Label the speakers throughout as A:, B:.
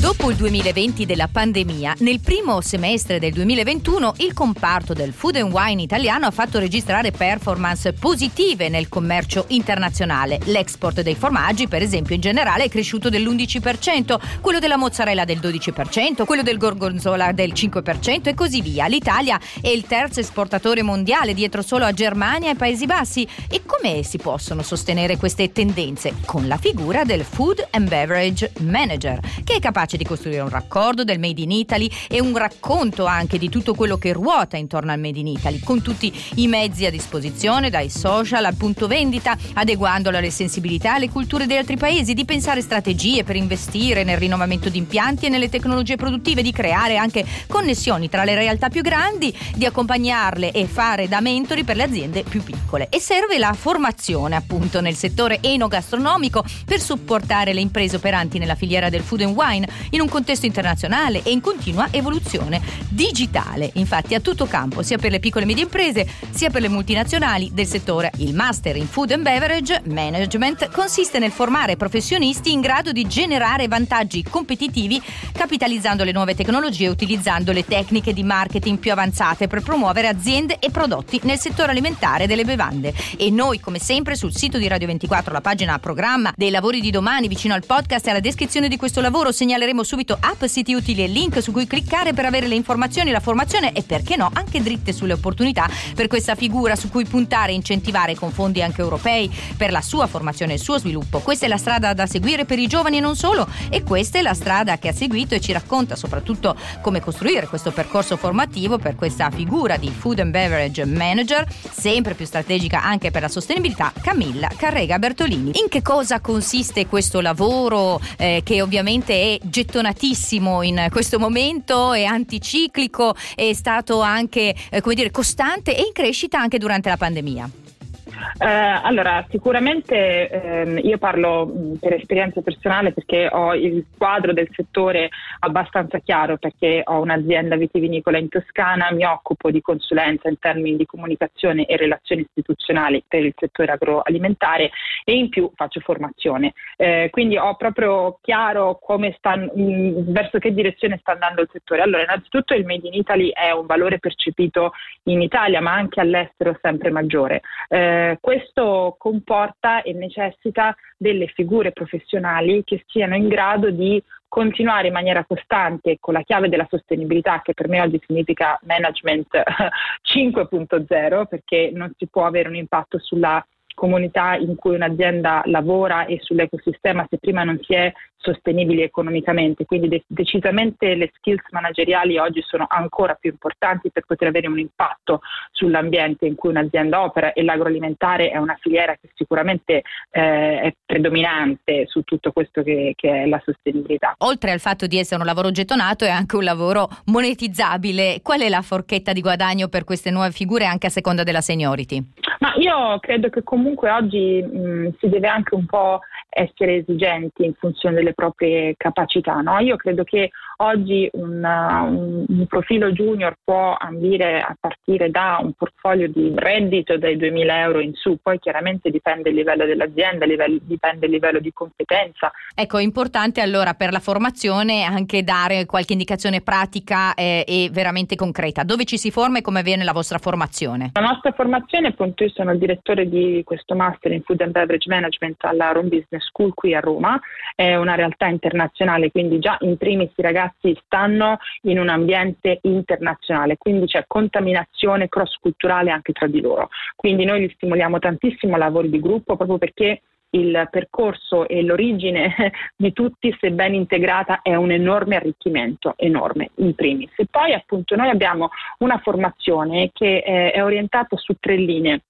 A: Dopo il 2020 della pandemia, nel primo semestre del 2021 il comparto del food and wine italiano ha fatto registrare performance positive nel commercio internazionale. L'export dei formaggi, per esempio, in generale è cresciuto dell'11%, quello della mozzarella del 12%, quello del gorgonzola del 5% e così via. L'Italia è il terzo esportatore mondiale dietro solo a Germania e Paesi Bassi. E come si possono sostenere queste tendenze? Con la figura del Food and Beverage Manager, che è capace di costruire un raccordo del Made in Italy e un racconto anche di tutto quello che ruota intorno al Made in Italy, con tutti i mezzi a disposizione, dai social al punto vendita, adeguandolo alle sensibilità e alle culture degli altri paesi, di pensare strategie per investire nel rinnovamento di impianti e nelle tecnologie produttive, di creare anche connessioni tra le realtà più grandi, di accompagnarle e fare da mentori per le aziende più piccole. E serve la formazione appunto nel settore enogastronomico per supportare le imprese operanti nella filiera del food and wine in un contesto internazionale e in continua evoluzione digitale, infatti a tutto campo, sia per le piccole e medie imprese, sia per le multinazionali del settore. Il Master in Food and Beverage Management consiste nel formare professionisti in grado di generare vantaggi competitivi capitalizzando le nuove tecnologie e utilizzando le tecniche di marketing più avanzate per promuovere aziende e prodotti nel settore alimentare e delle bevande. E noi, come sempre, sul sito di Radio 24, la pagina programma dei lavori di domani, vicino al podcast e alla descrizione di questo lavoro, segnaleremo metteremo subito app, siti utili e link su cui cliccare per avere le informazioni, la formazione e perché no anche dritte sulle opportunità per questa figura su cui puntare e incentivare con fondi anche europei per la sua formazione e il suo sviluppo. Questa è la strada da seguire per i giovani e non solo e questa è la strada che ha seguito e ci racconta soprattutto come costruire questo percorso formativo per questa figura di Food and Beverage Manager, sempre più strategica anche per la sostenibilità, Camilla Carrega Bertolini. In che cosa consiste questo lavoro eh, che ovviamente è gettonatissimo in questo momento, è anticiclico, è stato anche eh, come dire, costante e in crescita anche durante la pandemia.
B: Eh, allora, sicuramente ehm, io parlo mh, per esperienza personale perché ho il quadro del settore abbastanza chiaro perché ho un'azienda vitivinicola in Toscana, mi occupo di consulenza in termini di comunicazione e relazioni istituzionali per il settore agroalimentare e in più faccio formazione. Eh, quindi ho proprio chiaro sta, mh, verso che direzione sta andando il settore. Allora, innanzitutto il Made in Italy è un valore percepito in Italia ma anche all'estero sempre maggiore. Eh, eh, questo comporta e necessita delle figure professionali che siano in grado di continuare in maniera costante con la chiave della sostenibilità che per me oggi significa management 5.0 perché non si può avere un impatto sulla comunità in cui un'azienda lavora e sull'ecosistema se prima non si è sostenibili economicamente. Quindi de- decisamente le skills manageriali oggi sono ancora più importanti per poter avere un impatto sull'ambiente in cui un'azienda opera e l'agroalimentare è una filiera che sicuramente eh, è predominante su tutto questo che, che, è la sostenibilità.
A: Oltre al fatto di essere un lavoro gettonato è anche un lavoro monetizzabile. Qual è la forchetta di guadagno per queste nuove figure anche a seconda della seniority?
B: Ma io credo che comunque oggi mh, si deve anche un po' essere esigenti in funzione delle proprie capacità. No? Io credo che oggi un, un, un, profilo junior può ambire a partire da un portfolio di reddito dai 2.000 euro in su, poi chiaramente dipende il livello dell'azienda, livello, dipende il livello di competenza.
A: Ecco, è importante allora per la formazione anche dare qualche indicazione pratica eh, e veramente concreta. Dove ci si forma e come avviene la vostra formazione?
B: La nostra formazione, appunto, io sono il direttore di questo Master in Food and Beverage Management alla Rome Business School qui a Roma, è una realtà internazionale, quindi già in primis i ragazzi stanno in un ambiente internazionale, quindi c'è contaminazione cross-culturale anche tra di loro. Quindi noi li stimoliamo tantissimo a lavori di gruppo proprio perché il percorso e l'origine di tutti, se ben integrata, è un enorme arricchimento, enorme in primis. E poi appunto noi abbiamo una formazione che è orientata su tre linee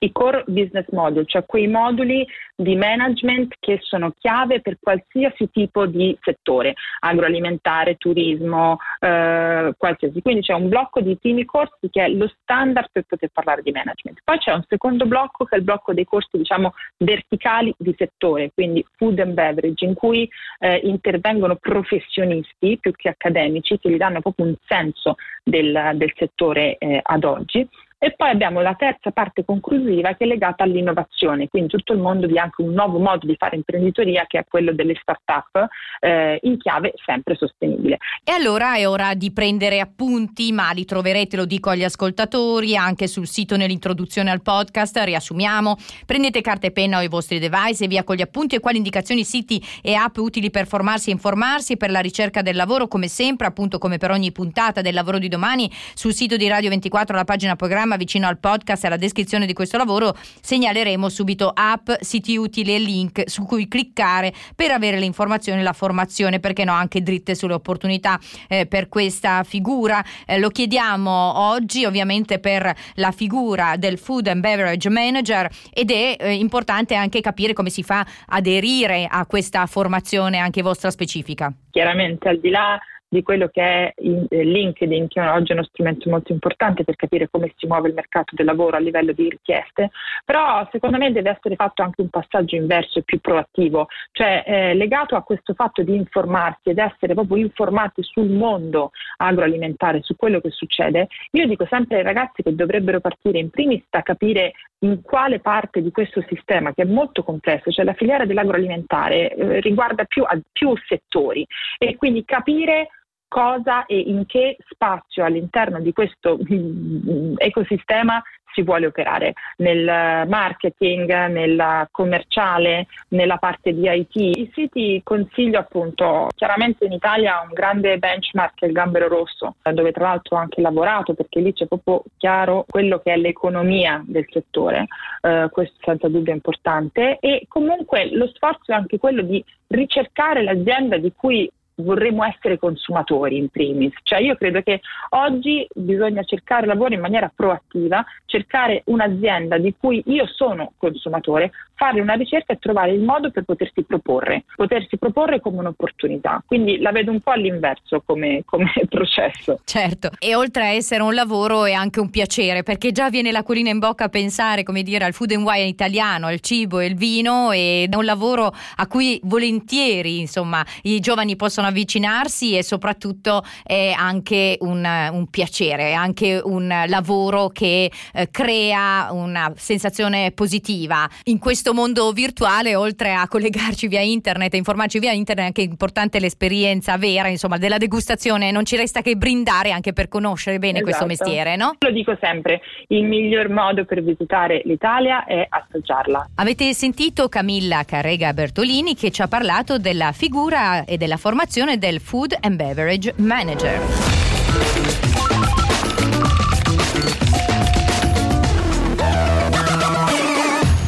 B: i core business model, cioè quei moduli di management che sono chiave per qualsiasi tipo di settore, agroalimentare, turismo, eh, qualsiasi. Quindi c'è un blocco di primi corsi che è lo standard per poter parlare di management. Poi c'è un secondo blocco che è il blocco dei corsi, diciamo, verticali di settore, quindi food and beverage, in cui eh, intervengono professionisti più che accademici che gli danno proprio un senso del, del settore eh, ad oggi E poi abbiamo la terza parte conclusiva che è legata all'innovazione, quindi tutto il mondo di anche un nuovo modo di fare imprenditoria che è quello delle start-up eh, in chiave sempre sostenibile.
A: E allora è ora di prendere appunti, ma li troverete, lo dico agli ascoltatori, anche sul sito nell'introduzione al podcast, riassumiamo, prendete carta e penna o i vostri device e via con gli appunti e quali indicazioni, siti e app utili per formarsi e informarsi per la ricerca del lavoro, come sempre, appunto come per ogni puntata del lavoro di domani, sul sito di Radio 24, la pagina programma programma vicino al podcast e alla descrizione di questo lavoro segnaleremo subito app, siti utili e link su cui cliccare per avere le informazioni e la formazione, perché no, anche dritte sulle opportunità eh, per questa figura. Eh, lo chiediamo oggi ovviamente per la figura del Food and Beverage Manager ed è eh, importante anche capire come si fa aderire a questa formazione anche vostra specifica.
B: Chiaramente al di là di quello che è eh, LinkedIn, che oggi è uno strumento molto importante per capire come si muove il mercato del lavoro a livello di richieste, però secondo me deve essere fatto anche un passaggio inverso e più proattivo, cioè eh, legato a questo fatto di informarsi ed essere proprio informati sul mondo agroalimentare, su quello che succede. Io dico sempre ai ragazzi che dovrebbero partire in primis da capire in quale parte di questo sistema, che è molto complesso, cioè la filiera dell'agroalimentare eh, riguarda più, più settori e quindi capire cosa e in che spazio all'interno di questo mm, ecosistema si vuole operare nel marketing, nella commerciale, nella parte di IT. I siti consiglio appunto, chiaramente in Italia un grande benchmark è il Gambero Rosso, dove tra l'altro ho anche lavorato perché lì c'è proprio chiaro quello che è l'economia del settore, eh, questo senza dubbio è importante e comunque lo sforzo è anche quello di ricercare l'azienda di cui vorremmo essere consumatori in primis. Cioè io credo che oggi bisogna cercare lavoro in maniera proattiva, cercare un'azienda di cui io sono consumatore, fare una ricerca e trovare il modo per potersi proporre, potersi proporre come un'opportunità. Quindi la vedo un po' all'inverso come, come processo.
A: Certo, e oltre a essere un lavoro è anche un piacere, perché già viene l'acquolina in bocca a pensare, come dire, al food and wine italiano, al cibo e il vino, ed è un lavoro a cui volentieri, insomma, i giovani possono avvicinarsi e soprattutto è anche un, un piacere, è anche un lavoro che eh, crea una sensazione positiva. In questo mondo virtuale, oltre a collegarci via internet e informarci via internet, è anche importante l'esperienza vera, insomma, della degustazione. Non ci resta che brindare anche per conoscere bene esatto. questo mestiere, no?
B: Lo dico sempre, il miglior modo per visitare l'Italia è assaggiarla.
A: Avete sentito Camilla Carrega Bertolini che ci ha parlato della figura e della formazione del Food and Beverage Manager.